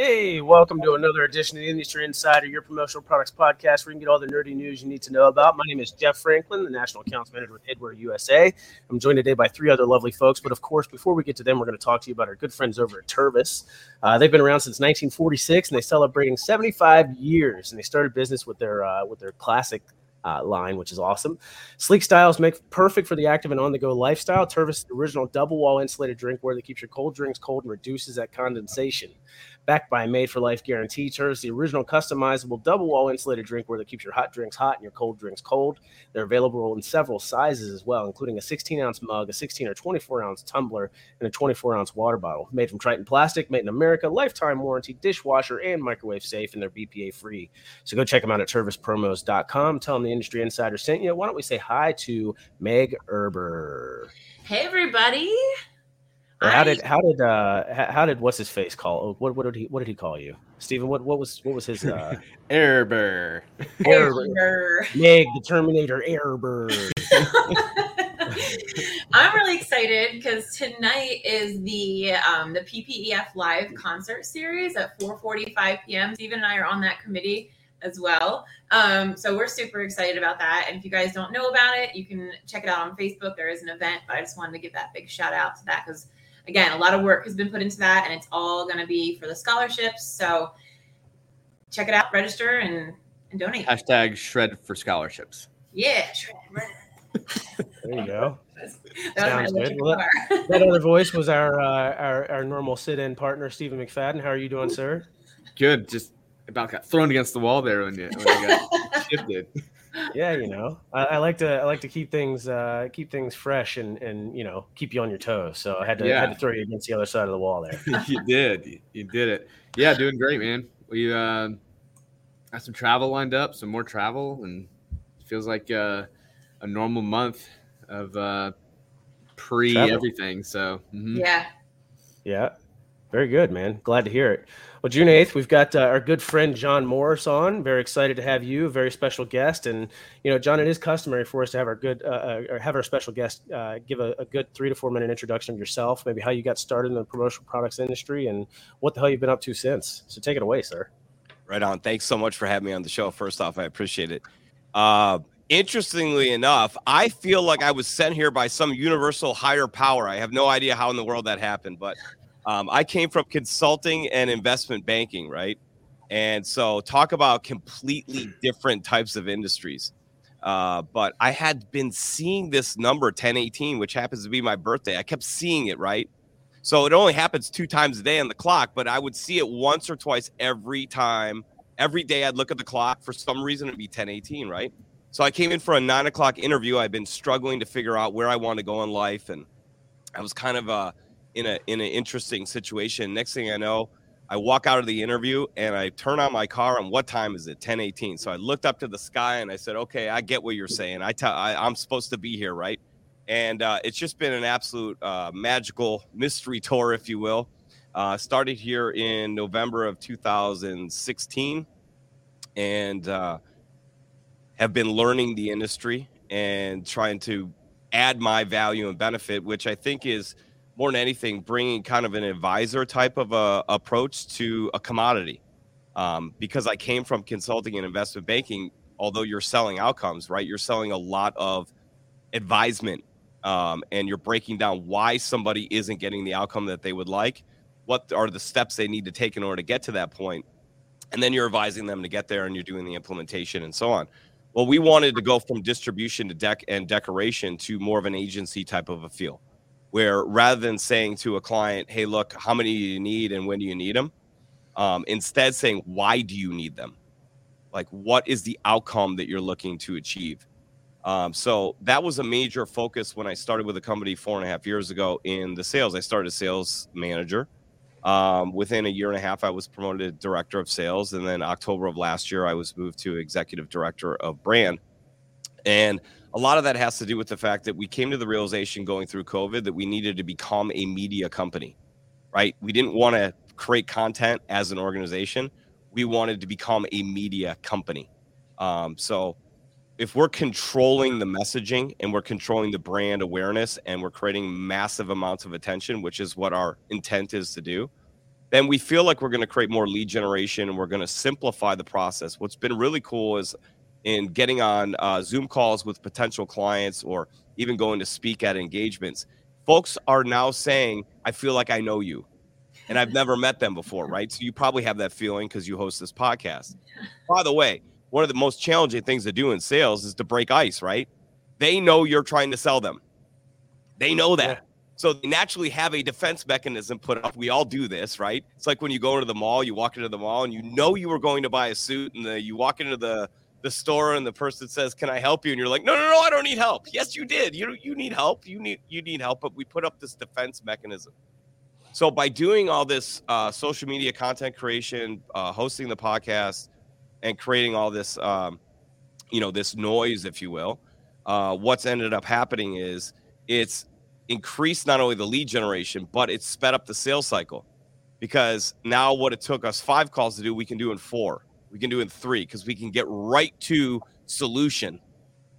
Hey, welcome to another edition of the Industry Insider, your promotional products podcast where you can get all the nerdy news you need to know about. My name is Jeff Franklin, the National Accounts Manager with Headwear USA. I'm joined today by three other lovely folks, but of course, before we get to them, we're going to talk to you about our good friends over at Tervis. Uh, they've been around since 1946 and they're celebrating 75 years, and they started business with their uh, with their classic uh, line, which is awesome. Sleek styles make perfect for the active and on the go lifestyle. Tervis, original double wall insulated drinkware that keeps your cold drinks cold and reduces that condensation backed by a made for life guarantee. Tervis, the original customizable double wall insulated drinkware that keeps your hot drinks hot and your cold drinks cold. They're available in several sizes as well, including a 16 ounce mug, a 16 or 24 ounce tumbler, and a 24 ounce water bottle. Made from Tritan plastic, made in America, lifetime warranty, dishwasher, and microwave safe, and they're BPA free. So go check them out at tervispromos.com. Tell them the Industry Insider sent you. Why don't we say hi to Meg Erber? Hey, everybody. Or how did how did uh how did what's his face call? What what did he what did he call you, Stephen? What what was what was his uh Erber. Erber. Meg the Terminator Erber. I'm really excited because tonight is the um, the PPEF live concert series at 4:45 p.m. Stephen and I are on that committee as well. Um, so we're super excited about that. And if you guys don't know about it, you can check it out on Facebook. There is an event, but I just wanted to give that big shout out to that because again, a lot of work has been put into that, and it's all going to be for the scholarships. So check it out, register, and, and donate. Hashtag shred for scholarships. Yeah, shred. There you go. That Sounds good. Well, guitar. That other voice was our uh, our, our normal sit-in partner, Stephen McFadden. How are you doing, sir? Good. Just about got thrown against the wall there when you when I got shifted. Yeah, you know, I, I like to I like to keep things uh, keep things fresh and and you know keep you on your toes. So I had to I had to throw you against the other side of the wall there. you did. You, you did it. Yeah, doing great, man. We uh, got some travel lined up, some more travel, and it feels like uh, a normal month of uh, pre Travel. everything. So mhm. yeah. Yeah, very good, man. Glad to hear it. Well, June eighth, we've got uh, our good friend John Morris on. Very excited to have you, very special guest. And you know, John, it is customary for us to have our good uh, uh, or have our special guest uh, give a, a good three to four minute introduction of yourself, maybe how you got started in the promotional products industry, and what the hell you've been up to since. So take it away, sir. Right on. Thanks so much for having me on the show. First off, I appreciate it. Uh, interestingly enough, I feel like I was sent here by some universal higher power. I have no idea how in the world that happened, but um, I came from consulting and investment banking, right? And so, talk about completely different types of industries. Uh, but I had been seeing this number 1018, which happens to be my birthday. I kept seeing it, right? So it only happens two times a day on the clock, but I would see it once or twice every time. Every day I'd look at the clock. For some reason, it'd be 1018, right? So I came in for a nine o'clock interview. I've been struggling to figure out where I want to go in life. And I was kind of uh, in a in an interesting situation. Next thing I know, I walk out of the interview and I turn on my car and what time is it? 1018. So I looked up to the sky and I said, okay, I get what you're saying. I tell I, I'm supposed to be here, right? and uh, it's just been an absolute uh, magical mystery tour, if you will. Uh, started here in November of 2016, and uh, have been learning the industry and trying to add my value and benefit, which I think is more than anything bringing kind of an advisor type of a approach to a commodity. Um, because I came from consulting and investment banking, although you're selling outcomes, right? You're selling a lot of advisement um, and you're breaking down why somebody isn't getting the outcome that they would like what are the steps they need to take in order to get to that point? and then you're advising them to get there and you're doing the implementation and so on well we wanted to go from distribution to deck and decoration to more of an agency type of a feel where rather than saying to a client hey look how many do you need and when do you need them um, instead saying why do you need them like what is the outcome that you're looking to achieve um, so that was a major focus when I started with the company four and a half years ago in the sales. I started as sales manager. Um, within a year and a half, I was promoted to director of sales, and then October of last year, I was moved to executive director of brand. And a lot of that has to do with the fact that we came to the realization going through COVID that we needed to become a media company, right? We didn't want to create content as an organization. We wanted to become a media company. Um, so if we're controlling the messaging and we're controlling the brand awareness and we're creating massive amounts of attention, which is what our intent is to do, then we feel like we're going to create more lead generation and we're going to simplify the process. What's been really cool is in getting on uh, Zoom calls with potential clients or even going to speak at engagements, folks are now saying, I feel like I know you. And I've never met them before, right? So you probably have that feeling because you host this podcast. By the way, one of the most challenging things to do in sales is to break ice, right? They know you're trying to sell them. They know that. Yeah. So they naturally have a defense mechanism put up. We all do this, right? It's like when you go into the mall, you walk into the mall and you know you were going to buy a suit and the, you walk into the the store and the person says, "Can I help you?" and you're like, "No, no, no, I don't need help." Yes, you did. You you need help. You need you need help, but we put up this defense mechanism. So by doing all this uh, social media content creation, uh, hosting the podcast, and creating all this, um, you know, this noise, if you will. Uh, what's ended up happening is it's increased not only the lead generation, but it's sped up the sales cycle because now what it took us five calls to do, we can do in four, we can do in three because we can get right to solution,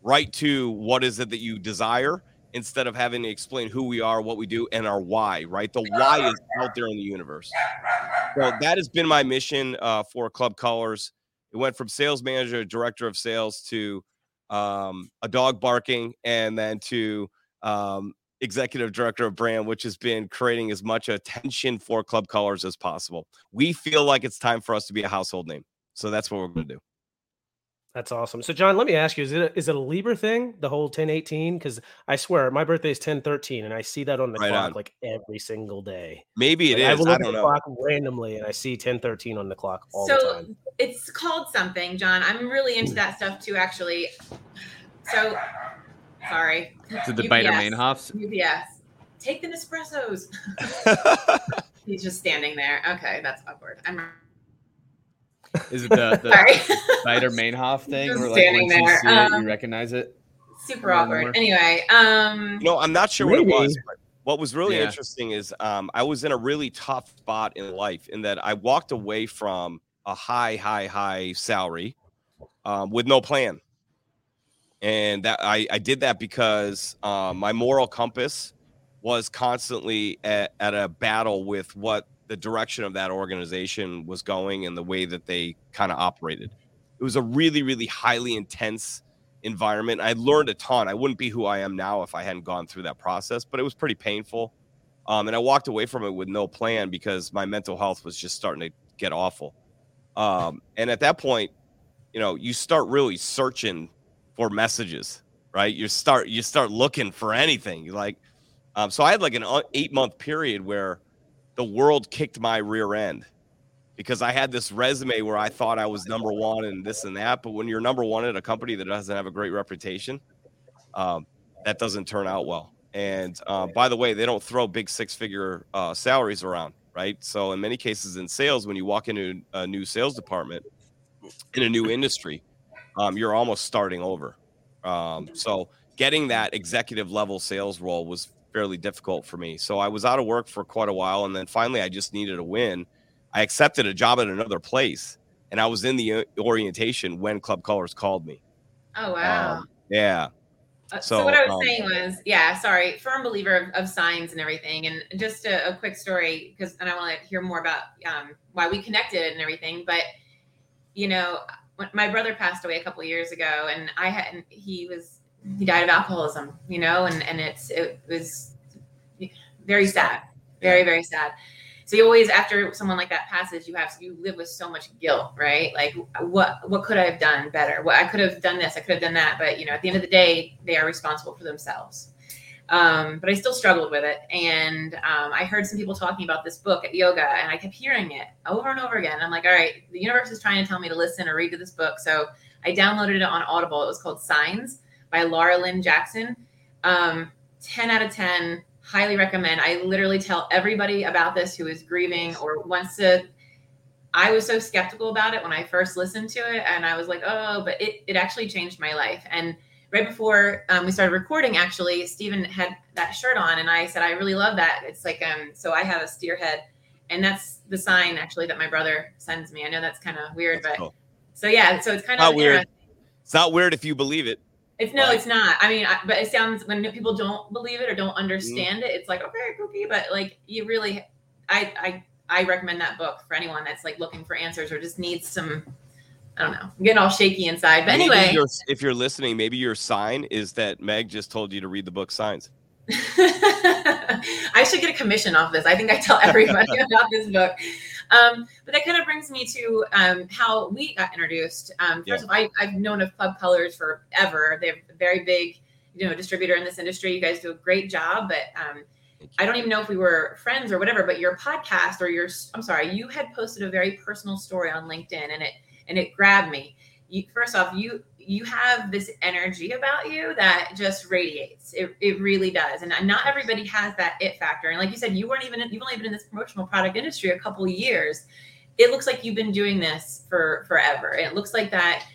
right to what is it that you desire instead of having to explain who we are, what we do, and our why, right? The why is out there in the universe. So that has been my mission uh, for Club Colors. It went from sales manager, director of sales to um, a dog barking, and then to um, executive director of brand, which has been creating as much attention for Club Colors as possible. We feel like it's time for us to be a household name. So that's what we're going to do. That's awesome. So, John, let me ask you: Is it a, is it a Libra thing, the whole ten eighteen? Because I swear my birthday is ten thirteen, and I see that on the right clock on. like every single day. Maybe it like, is. I will look I at the know. clock randomly, and I see ten thirteen on the clock all so, the time. It's called something, John. I'm really into that stuff too, actually. So, sorry. To the Baader Meinhofs. UPS. Take the Nespressos. He's just standing there. Okay, that's awkward. I'm is it the, the Baader Meinhof thing? Just where, like, standing there. You, um, it, you recognize it? Super awkward. Anyway, um, no, I'm not sure maybe. what it was. what was really yeah. interesting is um, I was in a really tough spot in life in that I walked away from a high, high, high salary um, with no plan, and that I, I did that because um, my moral compass was constantly at, at a battle with what the direction of that organization was going and the way that they kind of operated. It was a really, really highly intense environment. I learned a ton. I wouldn't be who I am now if I hadn't gone through that process, but it was pretty painful. Um, and I walked away from it with no plan because my mental health was just starting to get awful. Um, and at that point, you know, you start really searching for messages, right? You start you start looking for anything. Like, um, so I had like an uh, eight month period where the world kicked my rear end because I had this resume where I thought I was number one and this and that. But when you're number one at a company that doesn't have a great reputation, um, that doesn't turn out well. And uh, by the way, they don't throw big six figure uh, salaries around, right? So in many cases in sales, when you walk into a new sales department in a new industry, um, you're almost starting over. Um, so getting that executive level sales role was fairly difficult for me. So I was out of work for quite a while, and then finally I just needed a win. I accepted a job at another place, and I was in the orientation when Club Colors called me. Oh wow! Um, yeah. Uh, so, so, what I was um, saying was, yeah, sorry, firm believer of, of signs and everything, and just a, a quick story because, and I want to hear more about um, why we connected and everything. But you know, my brother passed away a couple years ago, and I hadn't. he was he died of alcoholism, you know, and, and it's, it was very sad, very, very sad. So you always, after someone like that passes, you have, you live with so much guilt, right? Like what, what could I have done better? What I could have done this, I could have done that. But you know, at the end of the day, they are responsible for themselves. Um, but I still struggled with it. And um, I heard some people talking about this book at yoga, and I kept hearing it over and over again. I'm like, all right, the universe is trying to tell me to listen or read to this book. So I downloaded it on Audible. It was called Signs by Laura Lynne Jackson. Um, 10 out of 10, highly recommend. I literally tell everybody about this who is grieving or wants to. I was so skeptical about it when I first listened to it, and I was like, oh, but it, it actually changed my life. And right before um, we started recording, actually, Stephen had that shirt on, and I said, I really love that. It's like, um, so I have a steer head, and that's the sign actually that my brother sends me. I know that's kind of weird, That's but cool. so yeah, so it's kind Not of weird. It's not weird if you believe it. It's no, Right. it's not. I mean, I, but it sounds when people don't believe it or don't Mm-hmm. understand it, it's like okay, cookie. But like you really, I I I recommend that book for anyone that's like looking for answers or just needs some. I don't know. I'm getting all shaky inside, but Maybe anyway. if you're listening, maybe your sign is that Meg just told you to read the book Signs. I should get a commission off this. I think I tell everybody about this book. Um, but that kind of brings me to um, how we got introduced. Um, first of all, I, I've known of Club Colors forever. They're a very big, you know, distributor in this industry. You guys do a great job, but um, I don't even know if we were friends or whatever. But your podcast or your, I'm sorry, you had posted a very personal story on LinkedIn, and it and it grabbed me. You, first off, you you have this energy about you that just radiates. It, it really does. And not everybody has that it factor. And like you said, you weren't even, you've only been in this promotional product industry a couple years. It looks like you've been doing this for forever. It looks like that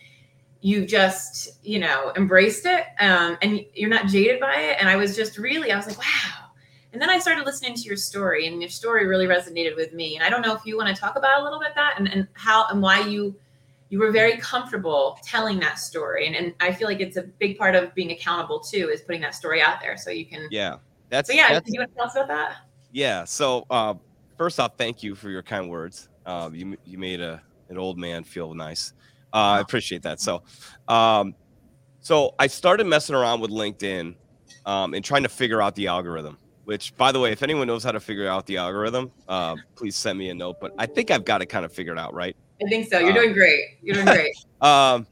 you just, you know, embraced it um, and you're not jaded by it. And I was just really, I was like, wow. And then I started listening to your story and your story really resonated with me. And I don't know if you want to talk about a little bit that and, and how and why you you were very comfortable telling that story and, and i feel like it's a big part of being accountable too is putting that story out there so you can Yeah, that's so yeah that's- you want to tell us about that Yeah. So uh, first off, thank you for your kind words. Um, you you made a an old man feel nice. Uh, I appreciate that. So, um, so I started messing around with LinkedIn um, and trying to figure out the algorithm. Which, by the way, if anyone knows how to figure out the algorithm, uh, please send me a note. But I think I've got it kind of figured out, right? I think so. You're Uh, doing great. You're doing great. Um,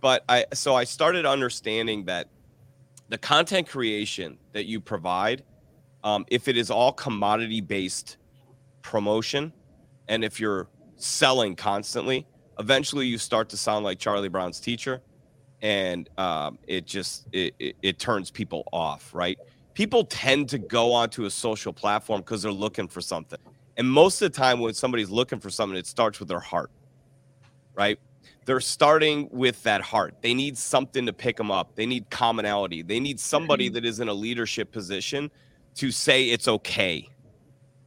but I so I started understanding that the content creation that you provide, um, if it is all commodity based promotion, and if you're selling constantly, eventually you start to sound like Charlie Brown's teacher, and um, it just it, it, it turns people off, right? People tend to go onto a social platform because they're looking for something, and most of the time when somebody's looking for something, it starts with their heart, right? they're starting with that heart. They need something to pick them up. They need commonality. They need somebody that is in a leadership position to say it's okay.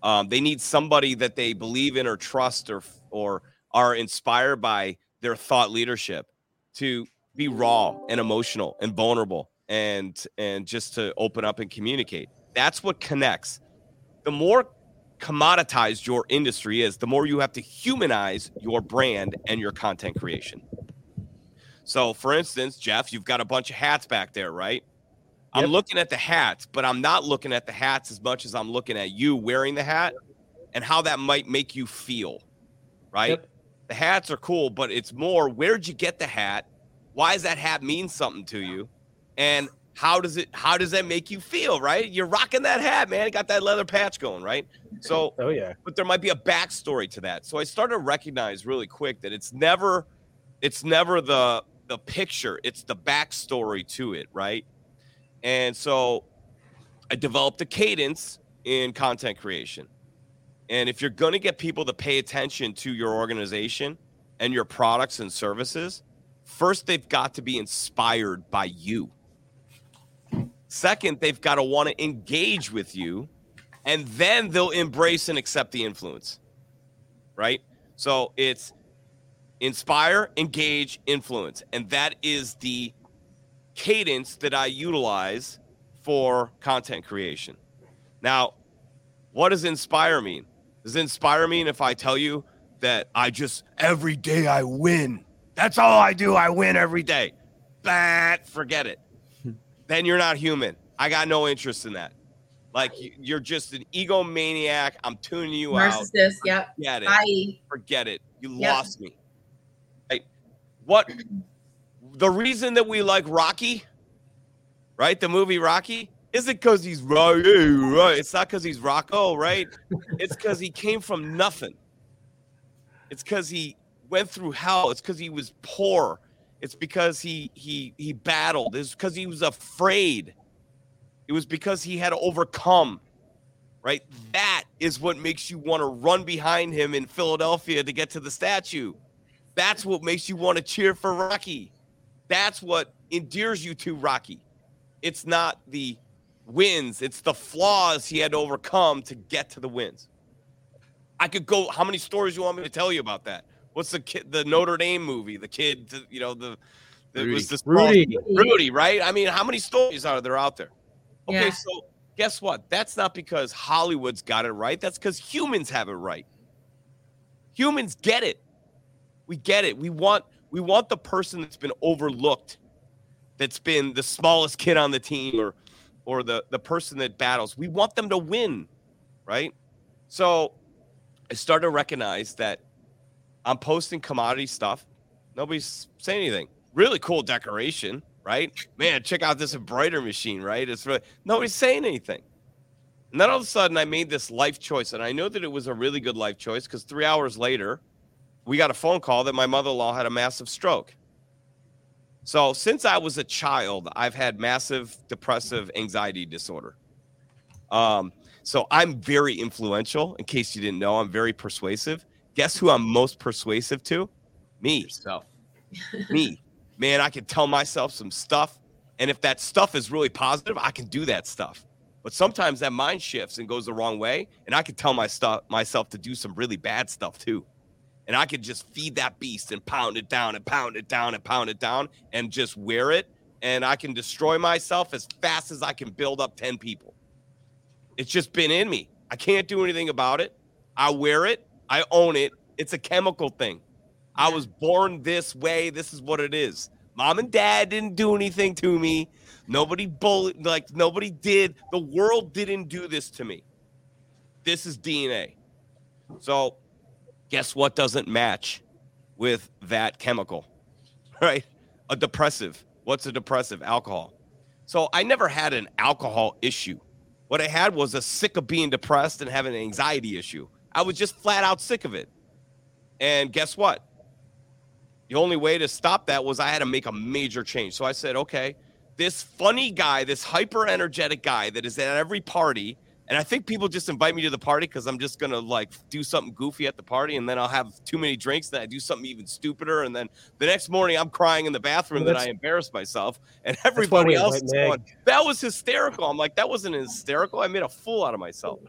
Um, they need somebody that they believe in or trust or or are inspired by their thought leadership to be raw and emotional and vulnerable and and just to open up and communicate. That's what connects. The more commoditized your industry is, the more you have to humanize your brand and your content creation. So, for instance, Jeff, you've got a bunch of hats back there, right? I'm looking at the hats, but I'm not looking at the hats as much as I'm looking at you wearing the hat and how that might make you feel, right? Yep. The hats are cool, but it's more where'd you get the hat? Why does that hat mean something to you? And how does it how does that make you feel, right? You're rocking that hat, man. Got that leather patch going, right? So Oh yeah. but there might be a backstory to that. So I started to recognize really quick that it's never it's never the the picture, it's the backstory to it, right? And so I developed a cadence in content creation. And if you're going to get people to pay attention to your organization and your products and services, first they've got to be inspired by you. Second, they've got to want to engage with you and then they'll embrace and accept the influence. Right? So it's inspire, engage, influence. And that is the cadence that I utilize for content creation. Now, what does inspire mean? Does inspire mean if I tell you that I just every day I win? That's all I do. I win every day. But forget it. Then you're not human. I got no interest in that. Like you- you're just an egomaniac. I'm tuning you out. narcissist yep Forget it. bye Forget it. You Yep. lost me. Right? What? The reason that we like Rocky, right? The movie Rocky, isn't because he's right. Eh, right? It's not because he's Rocco, right? It's because he came from nothing. It's because he went through hell. It's because he was poor. It's because he he he battled. It's because he was afraid. It was because he had to overcome right? That is what makes you want to run behind him in Philadelphia to get to the statue. That's what makes you want to cheer for Rocky. That's what endears you to Rocky. It's not the wins, it's the flaws he had to overcome to get to the wins. I could go. How many stories you want me to tell you about that? What's the kid, the Notre Dame movie? The kid, the, you know, the that Rudy. was this Rudy. Rudy, right? I mean, how many stories are there out there? Okay, Yeah. so guess what? That's not because Hollywood's got it right. That's because humans have it right. Humans get it. We get it. We want we want the person that's been overlooked, that's been the smallest kid on the team, or or the the person that battles. We want them to win, right? So I started to recognize that I'm posting commodity stuff. Nobody's saying anything. Really cool decoration, right? Man, check out this embroidery machine, right? It's really nobody's saying anything. And then all of a sudden, I made this life choice, and I know that it was a really good life choice because three hours later, we got a phone call that my mother-in-law had a massive stroke. So since I was a child, I've had massive depressive anxiety disorder. Um, so I'm very influential. In case you didn't know, I'm very persuasive. Guess who I'm most persuasive to? Me Yourself. me. Man, I can tell myself some stuff. And if that stuff is really positive, I can do that stuff. But sometimes that mind shifts and goes the wrong way. And I can tell my stuff myself to do some really bad stuff too. And I could just feed that beast and pound it down and pound it down and pound it down and just wear it. And I can destroy myself as fast as I can build up 10 people. It's just been in me. I can't do anything about it. I wear it. I own it. It's a chemical thing. I was born this way. This is what it is. Mom and dad didn't do anything to me. Nobody bullied, like nobody did. The world didn't do this to me. This is DNA. So, guess what doesn't match with that chemical, right? A depressive. What's a depressive? Alcohol. So, I never had an alcohol issue. What I had was a sick of being depressed and having an anxiety issue. I was just flat out sick of it. And guess what? The only way to stop that was I had to make a major change. So I said, okay, this funny guy, this hyper energetic guy that is at every party, and I think people just invite me to the party because I'm just gonna like do something goofy at the party, and then I'll have too many drinks, then I do something even stupider, and then the next morning I'm crying in the bathroom Well, that I that's- embarrass myself, and everybody else is going, that was hysterical. I'm like, that wasn't hysterical. I made a fool out of myself.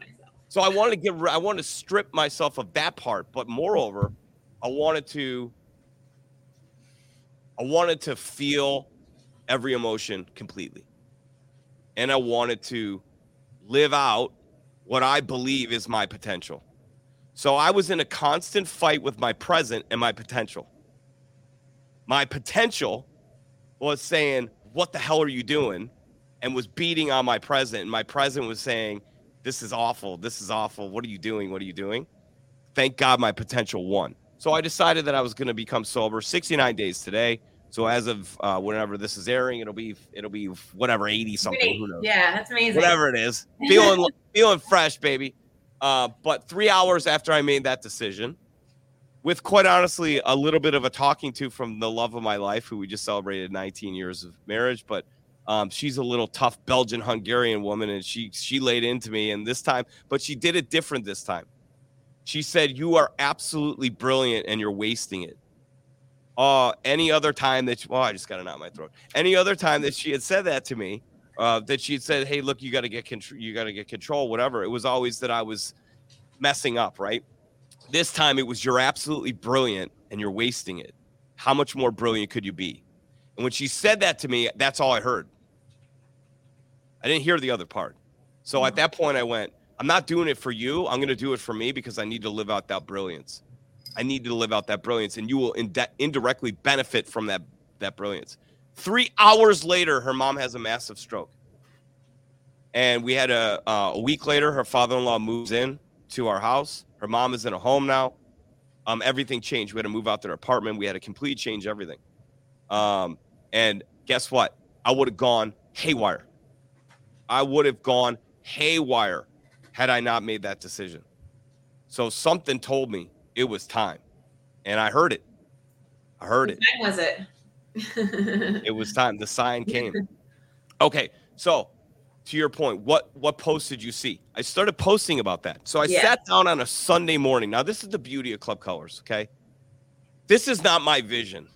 So I wanted to get, I wanted to strip myself of that part, but moreover, I wanted to, I wanted to feel every emotion completely, and I wanted to live out what I believe is my potential. So I was in a constant fight with my present and my potential. My potential was saying, "What the hell are you doing?" and was beating on my present, and my present was saying, this is awful. This is awful. What are you doing? What are you doing? Thank God my potential won. So I decided that I was going to become sober 69 days today. So as of uh, whenever this is airing, it'll be it'll be whatever 80 something. Who knows? Yeah, that's amazing. Whatever it is, feeling feeling fresh, baby. Uh, but three hours after I made that decision, with quite honestly a little bit of a talking to from the love of my life, who we just celebrated 19 years of marriage, but um, she's a little tough Belgian Hungarian woman, and she she laid into me, and this time, but she did it different this time. She said, "You are absolutely brilliant, and you're wasting it." Uh, any other time that, well, I just got knot in my throat. Any other time that she had said that to me, uh, that she had said, "Hey, look, you got to get control, you got to get control, whatever." It was always that I was messing up, right? This time it was, "You're absolutely brilliant, and you're wasting it." How much more brilliant could you be? And when she said that to me, that's all I heard. I didn't hear the other part. So at that point, I went, I'm not doing it for you. I'm going to do it for me because I need to live out that brilliance. I need to live out that brilliance, and you will indirectly benefit from that, that brilliance. Three hours later, her mom has a massive stroke. And we had a, uh, a week later, her father in law moves in to our house. Her mom is in a home now. Um, everything changed. We had to move out their apartment. We had to completely change everything. Um, and guess what? I would have gone haywire. I would have gone haywire had I not made that decision. So something told me it was time. And I heard it. I heard it. When was it? It was time. The sign came. Okay. So to your point, what what post did you see? I started posting about that. So I Yeah. sat down on a Sunday morning. Now this is the beauty of Club Colors, okay? This is not my vision,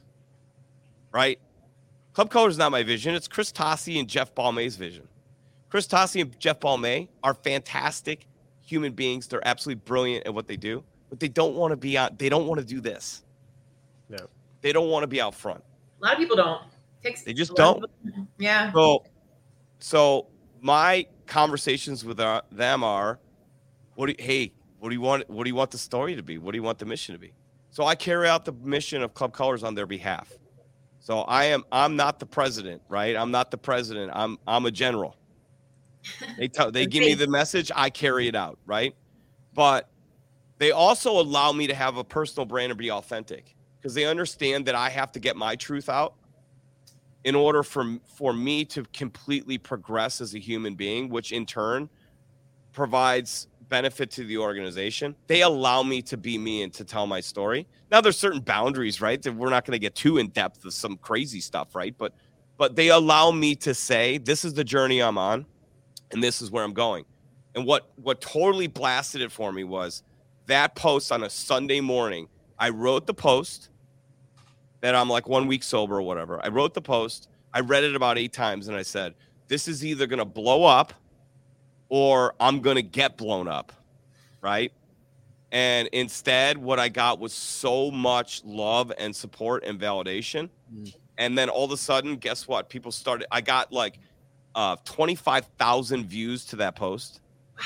right? Club Colors is not my vision. It's Chris Tossi and Jeff Balmay's vision. Chris Tossi and Jeff Balmay are fantastic human beings. They're absolutely brilliant at what they do, but they don't want to be out. They don't want to do this. No. They don't want to be out front. A lot of people don't. Takes They just a lot of don't. Yeah. So, so my conversations with uh, them are, what do you, hey, what do you want? What do you want the story to be? What do you want the mission to be? So I carry out the mission of Club Colors on their behalf. So I am I'm not the president, right? I'm not the president. I'm I'm a general. They tell they give me the message, I carry it out, right? But they also allow me to have a personal brand and be authentic because they understand that I have to get my truth out in order for for me to completely progress as a human being, which in turn provides benefit to the organization. They allow me to be me and to tell my story. Now there's certain boundaries, right? That we're not going to get too in depth with some crazy stuff, right? But but they allow me to say this is the journey I'm on and this is where I'm going. And what what totally blasted it for me was that post on a Sunday morning. I wrote the post that I'm like one week sober or whatever. I wrote the post. I read it about eight times and I said, this is either going to blow up or I'm going to get blown up. Right. And instead, what I got was so much love and support and validation. Mm. And then all of a sudden, guess what? People started, I got like uh, 25,000 views to that post. Wow.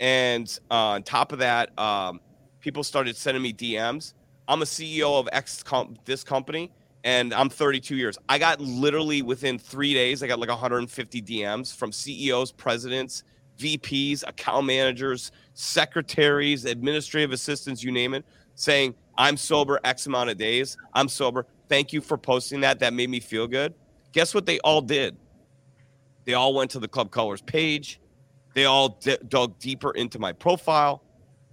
And uh, on top of that, um, people started sending me DMs. I'm a CEO of X com- this company, and I'm 32 years. I got literally within three days, I got like 150 DMs from CEOs, presidents, VPs, account managers, secretaries, administrative assistants, you name it, saying, I'm sober X amount of days. I'm sober. Thank you for posting that. That made me feel good. Guess what they all did? They all went to the Club Colors page. They all d- dug deeper into my profile.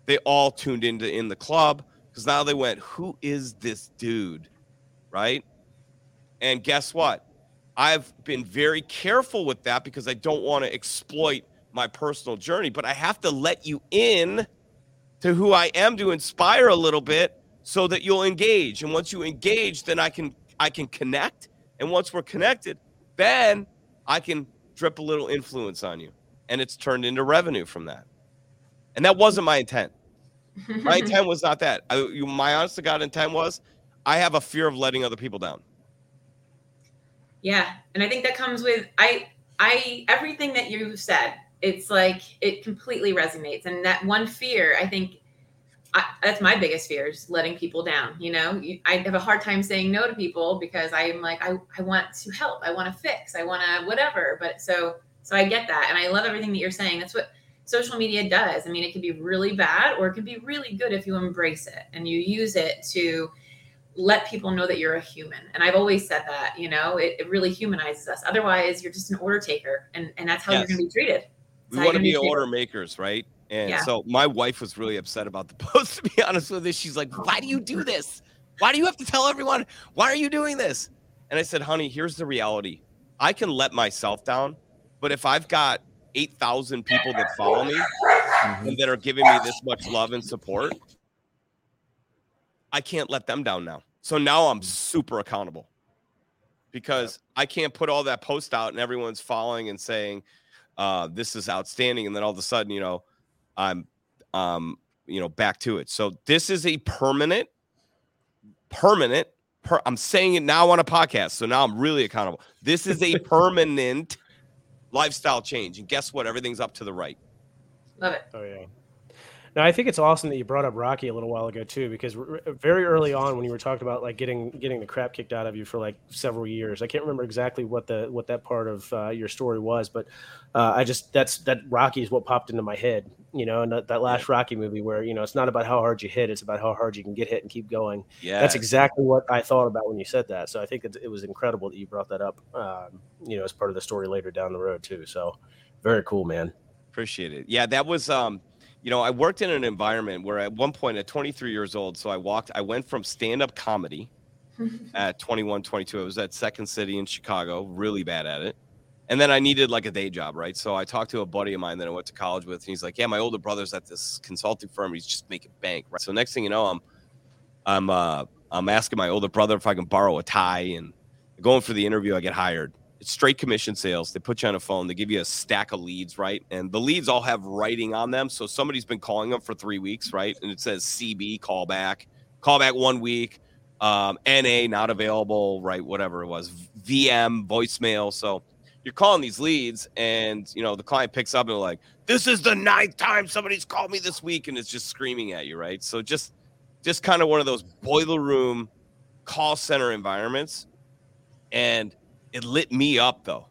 They all tuned into in the club because now they went, "Who is this dude?" Right? And guess what? I've been very careful with that because I don't want to exploit my personal journey, but I have to let you in to who I am to inspire a little bit so that you'll engage. And once you engage, then I can I can connect. And once we're connected, then I can drip a little influence on you. And it's turned into revenue from that. And that wasn't my intent. My intent was not that. I, you, my honest to God intent was I have a fear of letting other people down. Yeah, and I think that comes with I I everything that you've said. It's like it completely resonates, and that one fear, I think. I, that's my biggest fear is letting people down. You know, I have a hard time saying no to people because I'm like, I, I want to help. I want to fix. I want to whatever. But so, so I get that. And I love everything that you're saying. That's what social media does. I mean, it can be really bad or it can be really good if you embrace it and you use it to let people know that you're a human. And I've always said that, you know, it, it really humanizes us. Otherwise, you're just an order taker and, and that's how Yes. you're going to be treated. We That's how want to you're be order makers, right? And Yeah. so my wife was really upset about the post, to be honest with you. She's like, Why do you do this? Why do you have to tell everyone? Why are you doing this? And I said, Honey, here's the reality. I can let myself down, but if I've got 8,000 people that follow me Mm-hmm. and that are giving me this much love and support, I can't let them down now. So now I'm super accountable because I can't put all that post out and everyone's following and saying, uh, this is outstanding. And then all of a sudden, you know, I'm, um, you know, back to it. So this is a permanent, permanent, per, I'm saying it now on a podcast. So now I'm really accountable. This is a permanent lifestyle change. And guess what? Everything's up to the right. Love it. Oh yeah. Now I think it's awesome that you brought up Rocky a little while ago too, because r- very early on when you were talking about like getting getting the crap kicked out of you for like several years, I can't remember exactly what the what that part of uh, your story was, but uh, I just that's that Rocky is what popped into my head, you know, and that, that last Rocky movie where you know it's not about how hard you hit, it's about how hard you can get hit and keep going. Yeah. That's exactly what I thought about when you said that. So I think it, it was incredible that you brought that up, um, you know, as part of the story later down the road too. So very cool, man. Appreciate it. Yeah, that was um, you know, I worked in an environment where at one point at 23 years old, so I walked, I went from stand-up comedy at 21, 22. I was at Second City in Chicago, really bad at it. And then I needed like a day job, right? So I talked to a buddy of mine that I went to college with, and he's like, "Yeah, my older brother's at this consulting firm. He's just making bank." Right? So next thing you know, I'm, I'm, uh, I'm asking my older brother if I can borrow a tie, and going for the interview. I get hired. It's straight commission sales. They put you on a phone. They give you a stack of leads, right? And the leads all have writing on them. So somebody's been calling them for three weeks, right? And it says CB callback, callback one week, um, NA not available, right? Whatever it was, VM voicemail. So you're calling these leads, and you know the client picks up and they're like, "This is the ninth time somebody's called me this week," and it's just screaming at you, right? So just, just kind of one of those boiler room call center environments, and it lit me up though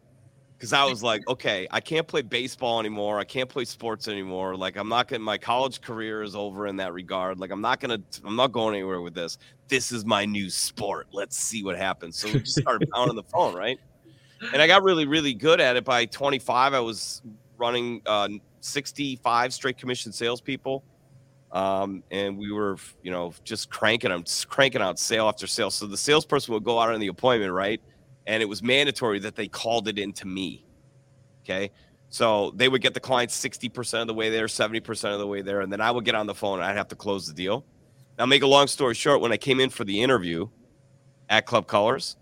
because I was like, okay, I can't play baseball anymore. I can't play sports anymore. Like I'm not getting my college career is over in that regard. Like I'm not gonna, I'm not going anywhere with this. This is my new sport. Let's see what happens. So we just started pounding the phone, right? And I got really, really good at it. By 25, I was running uh, 65 straight commission salespeople. Um, and we were, you know, just cranking them, cranking out sale after sale. So the salesperson would go out on the appointment, right? And it was mandatory that they called it into me. Okay. So they would get the client 60% of the way there, 70% of the way there, and then I would get on the phone and I'd have to close the deal. Now, make a long story short, when I came in for the interview at Club Colors,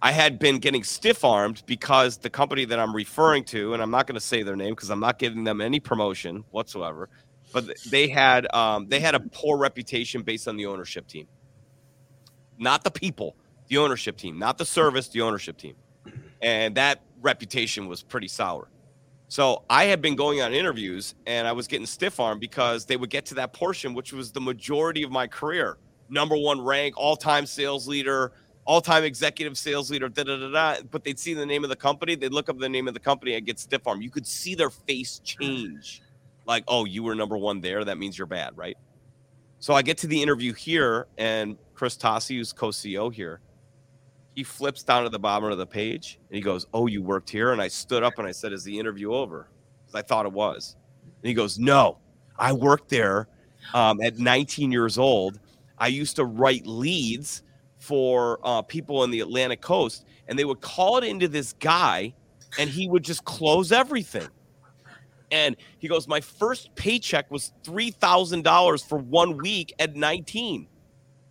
I had been getting stiff armed because the company that I'm referring to, and I'm not going to say their name because I'm not giving them any promotion whatsoever, but they had um, they had a poor reputation based on the ownership team, not the people the ownership team, not the service, the ownership team. And that reputation was pretty sour. So I had been going on interviews and I was getting stiff arm because they would get to that portion, which was the majority of my career. Number one rank, all time sales leader, all time executive sales leader, da da da da. But they'd see the name of the company, they'd look up the name of the company and get stiff arm. You could see their face change. Like, oh, you were number one there. That means you're bad, right? So I get to the interview here, and Chris Tossi, who's co CEO here, he flips down to the bottom of the page and he goes, Oh, you worked here? And I stood up and I said, Is the interview over? Because I thought it was. And he goes, No, I worked there um, at 19 years old. I used to write leads for uh, people on the Atlantic coast, and they would call it into this guy, and he would just close everything. And he goes, My first paycheck was $3,000 for one week at 19.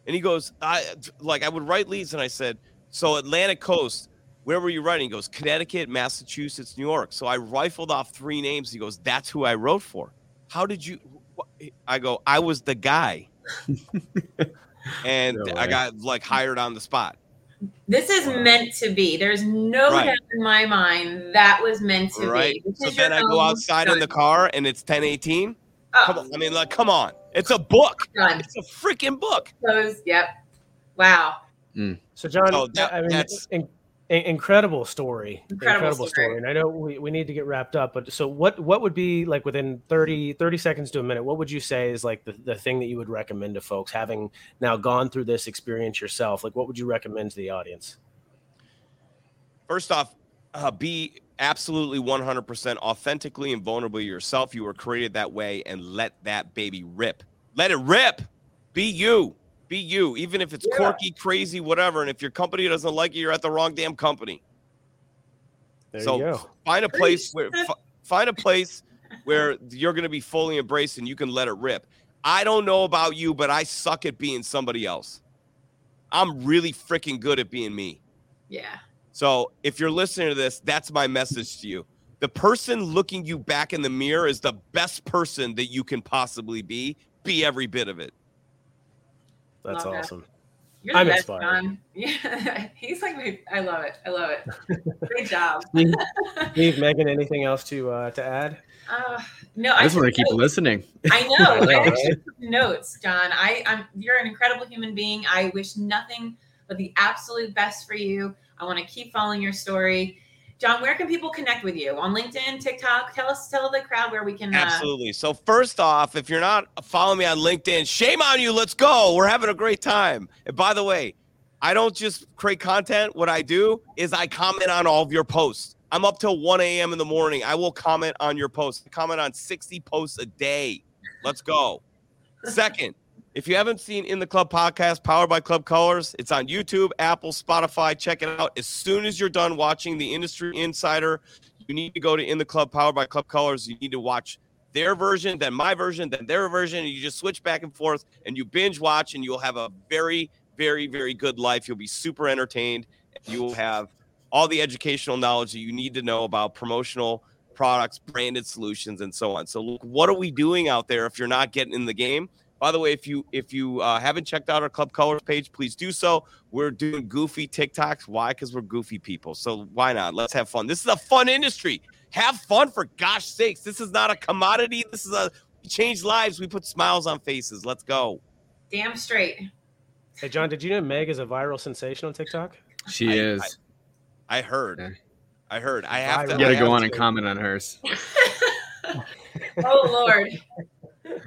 And he goes, I like, I would write leads, and I said, so Atlantic Coast, where were you writing? He goes, Connecticut, Massachusetts, New York. So I rifled off three names. He goes, That's who I wrote for. How did you? I go, I was the guy. and no I got like hired on the spot. This is wow. meant to be. There's no right. doubt in my mind that was meant to right. be. so then I go outside in the car and it's 1018. Oh. Come on. I mean, like, come on. It's a book. Done. It's a freaking book. Close. Yep. Wow. Mm. So, John, so that, I mean, in, in, incredible story, incredible, incredible story. story. And I know we, we need to get wrapped up, but so what what would be like within 30, 30 seconds to a minute? What would you say is like the, the thing that you would recommend to folks having now gone through this experience yourself? Like, what would you recommend to the audience? First off, uh, be absolutely 100% authentically and vulnerably yourself. You were created that way and let that baby rip. Let it rip. Be you. Be you, even if it's yeah. quirky, crazy, whatever. And if your company doesn't like you, you're at the wrong damn company. There so find a place where f- find a place where you're going to be fully embraced and you can let it rip. I don't know about you, but I suck at being somebody else. I'm really freaking good at being me. Yeah. So if you're listening to this, that's my message to you. The person looking you back in the mirror is the best person that you can possibly be. Be every bit of it. That's love awesome. That. You're I'm best, inspired. John. Yeah, he's like my, I love it. I love it. Great job. Steve, Megan, anything else to uh, to add? Uh, no, I just want to keep listening. I know. I, know, I right? notes, John. I, I'm you're an incredible human being. I wish nothing but the absolute best for you. I want to keep following your story. John, where can people connect with you on LinkedIn, TikTok? Tell us, tell the crowd where we can. Uh... Absolutely. So first off, if you're not following me on LinkedIn, shame on you. Let's go. We're having a great time. And by the way, I don't just create content. What I do is I comment on all of your posts. I'm up till 1 a.m. in the morning. I will comment on your posts. I comment on 60 posts a day. Let's go. Second, If you haven't seen In the Club podcast, powered by Club Colors, it's on YouTube, Apple, Spotify. Check it out. As soon as you're done watching the Industry Insider, you need to go to In the Club, powered by Club Colors. You need to watch their version, then my version, then their version. And you just switch back and forth and you binge watch, and you'll have a very, very, very good life. You'll be super entertained. You will have all the educational knowledge that you need to know about promotional products, branded solutions, and so on. So, look, what are we doing out there if you're not getting in the game? By the way, if you if you uh, haven't checked out our Club Colors page, please do so. We're doing goofy TikToks. Why? Because we're goofy people. So why not? Let's have fun. This is a fun industry. Have fun for gosh sakes. This is not a commodity. This is a we change lives. We put smiles on faces. Let's go. Damn straight. Hey, John, did you know Meg is a viral sensation on TikTok? She I- is. I heard. Yeah. I heard. I have to. you got to go on to- and comment on hers. oh Lord.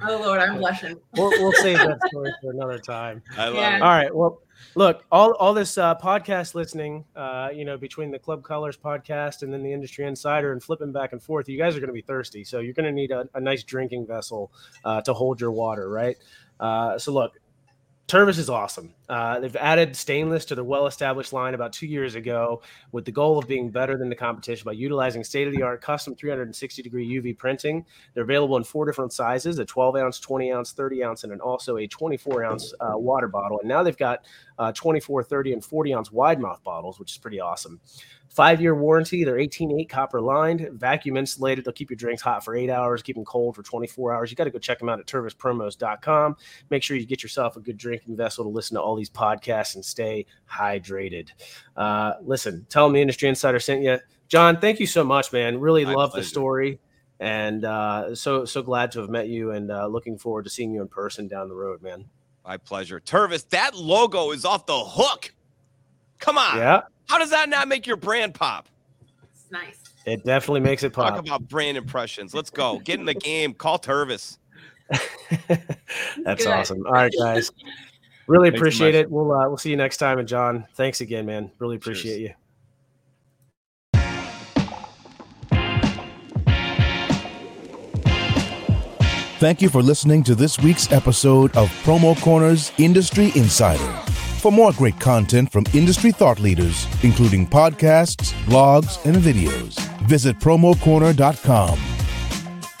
Oh Lord, I'm blushing. We'll, we'll save that story for another time. I love Yeah. it. All right. Well, look, all, all this uh, podcast listening, uh, you know, between the Club Colors podcast and then the Industry Insider and flipping back and forth, you guys are going to be thirsty. So you're going to need a, a nice drinking vessel uh, to hold your water, right? Uh, so look, Tervis is awesome. Uh, they've added stainless to their well-established line about two years ago, with the goal of being better than the competition by utilizing state-of-the-art custom 360-degree UV printing. They're available in four different sizes: a 12 ounce, 20 ounce, 30 ounce, and then also a 24 ounce uh, water bottle. And now they've got uh, 24, 30, and 40 ounce wide mouth bottles, which is pretty awesome. Five year warranty. They're 18.8 copper lined, vacuum insulated. They'll keep your drinks hot for eight hours, keep them cold for 24 hours. You got to go check them out at tervispromos.com. Make sure you get yourself a good drinking vessel to listen to all these podcasts and stay hydrated. Uh, listen, tell them the Industry Insider sent you. John, thank you so much, man. Really My love the story. And uh, so so glad to have met you and uh, looking forward to seeing you in person down the road, man. My pleasure. Tervis, that logo is off the hook. Come on. Yeah, How does that not make your brand pop? It's nice. it definitely makes it pop. Talk about brand impressions. Let's go. Get in the game. Call Tervis. That's Good. awesome. All right, guys. Really Thanks appreciate much. it. We'll uh, we'll see you next time. And John, thanks again, man. Really appreciate you. Thank you for listening to this week's episode of Promo Corner's Industry Insider. For more great content from industry thought leaders, including podcasts, blogs, and videos, visit promocorner.com.